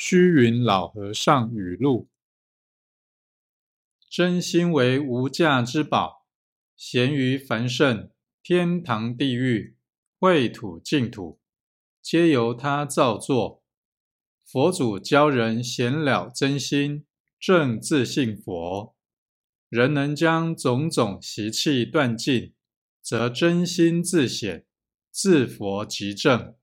虚云老和尚语录：真心为无价之宝，咸于繁盛、天堂、地狱、秽土、净土，皆由他造作。佛祖教人显了真心，正自信佛，人能将种种习气断尽，则真心自显，自佛即正。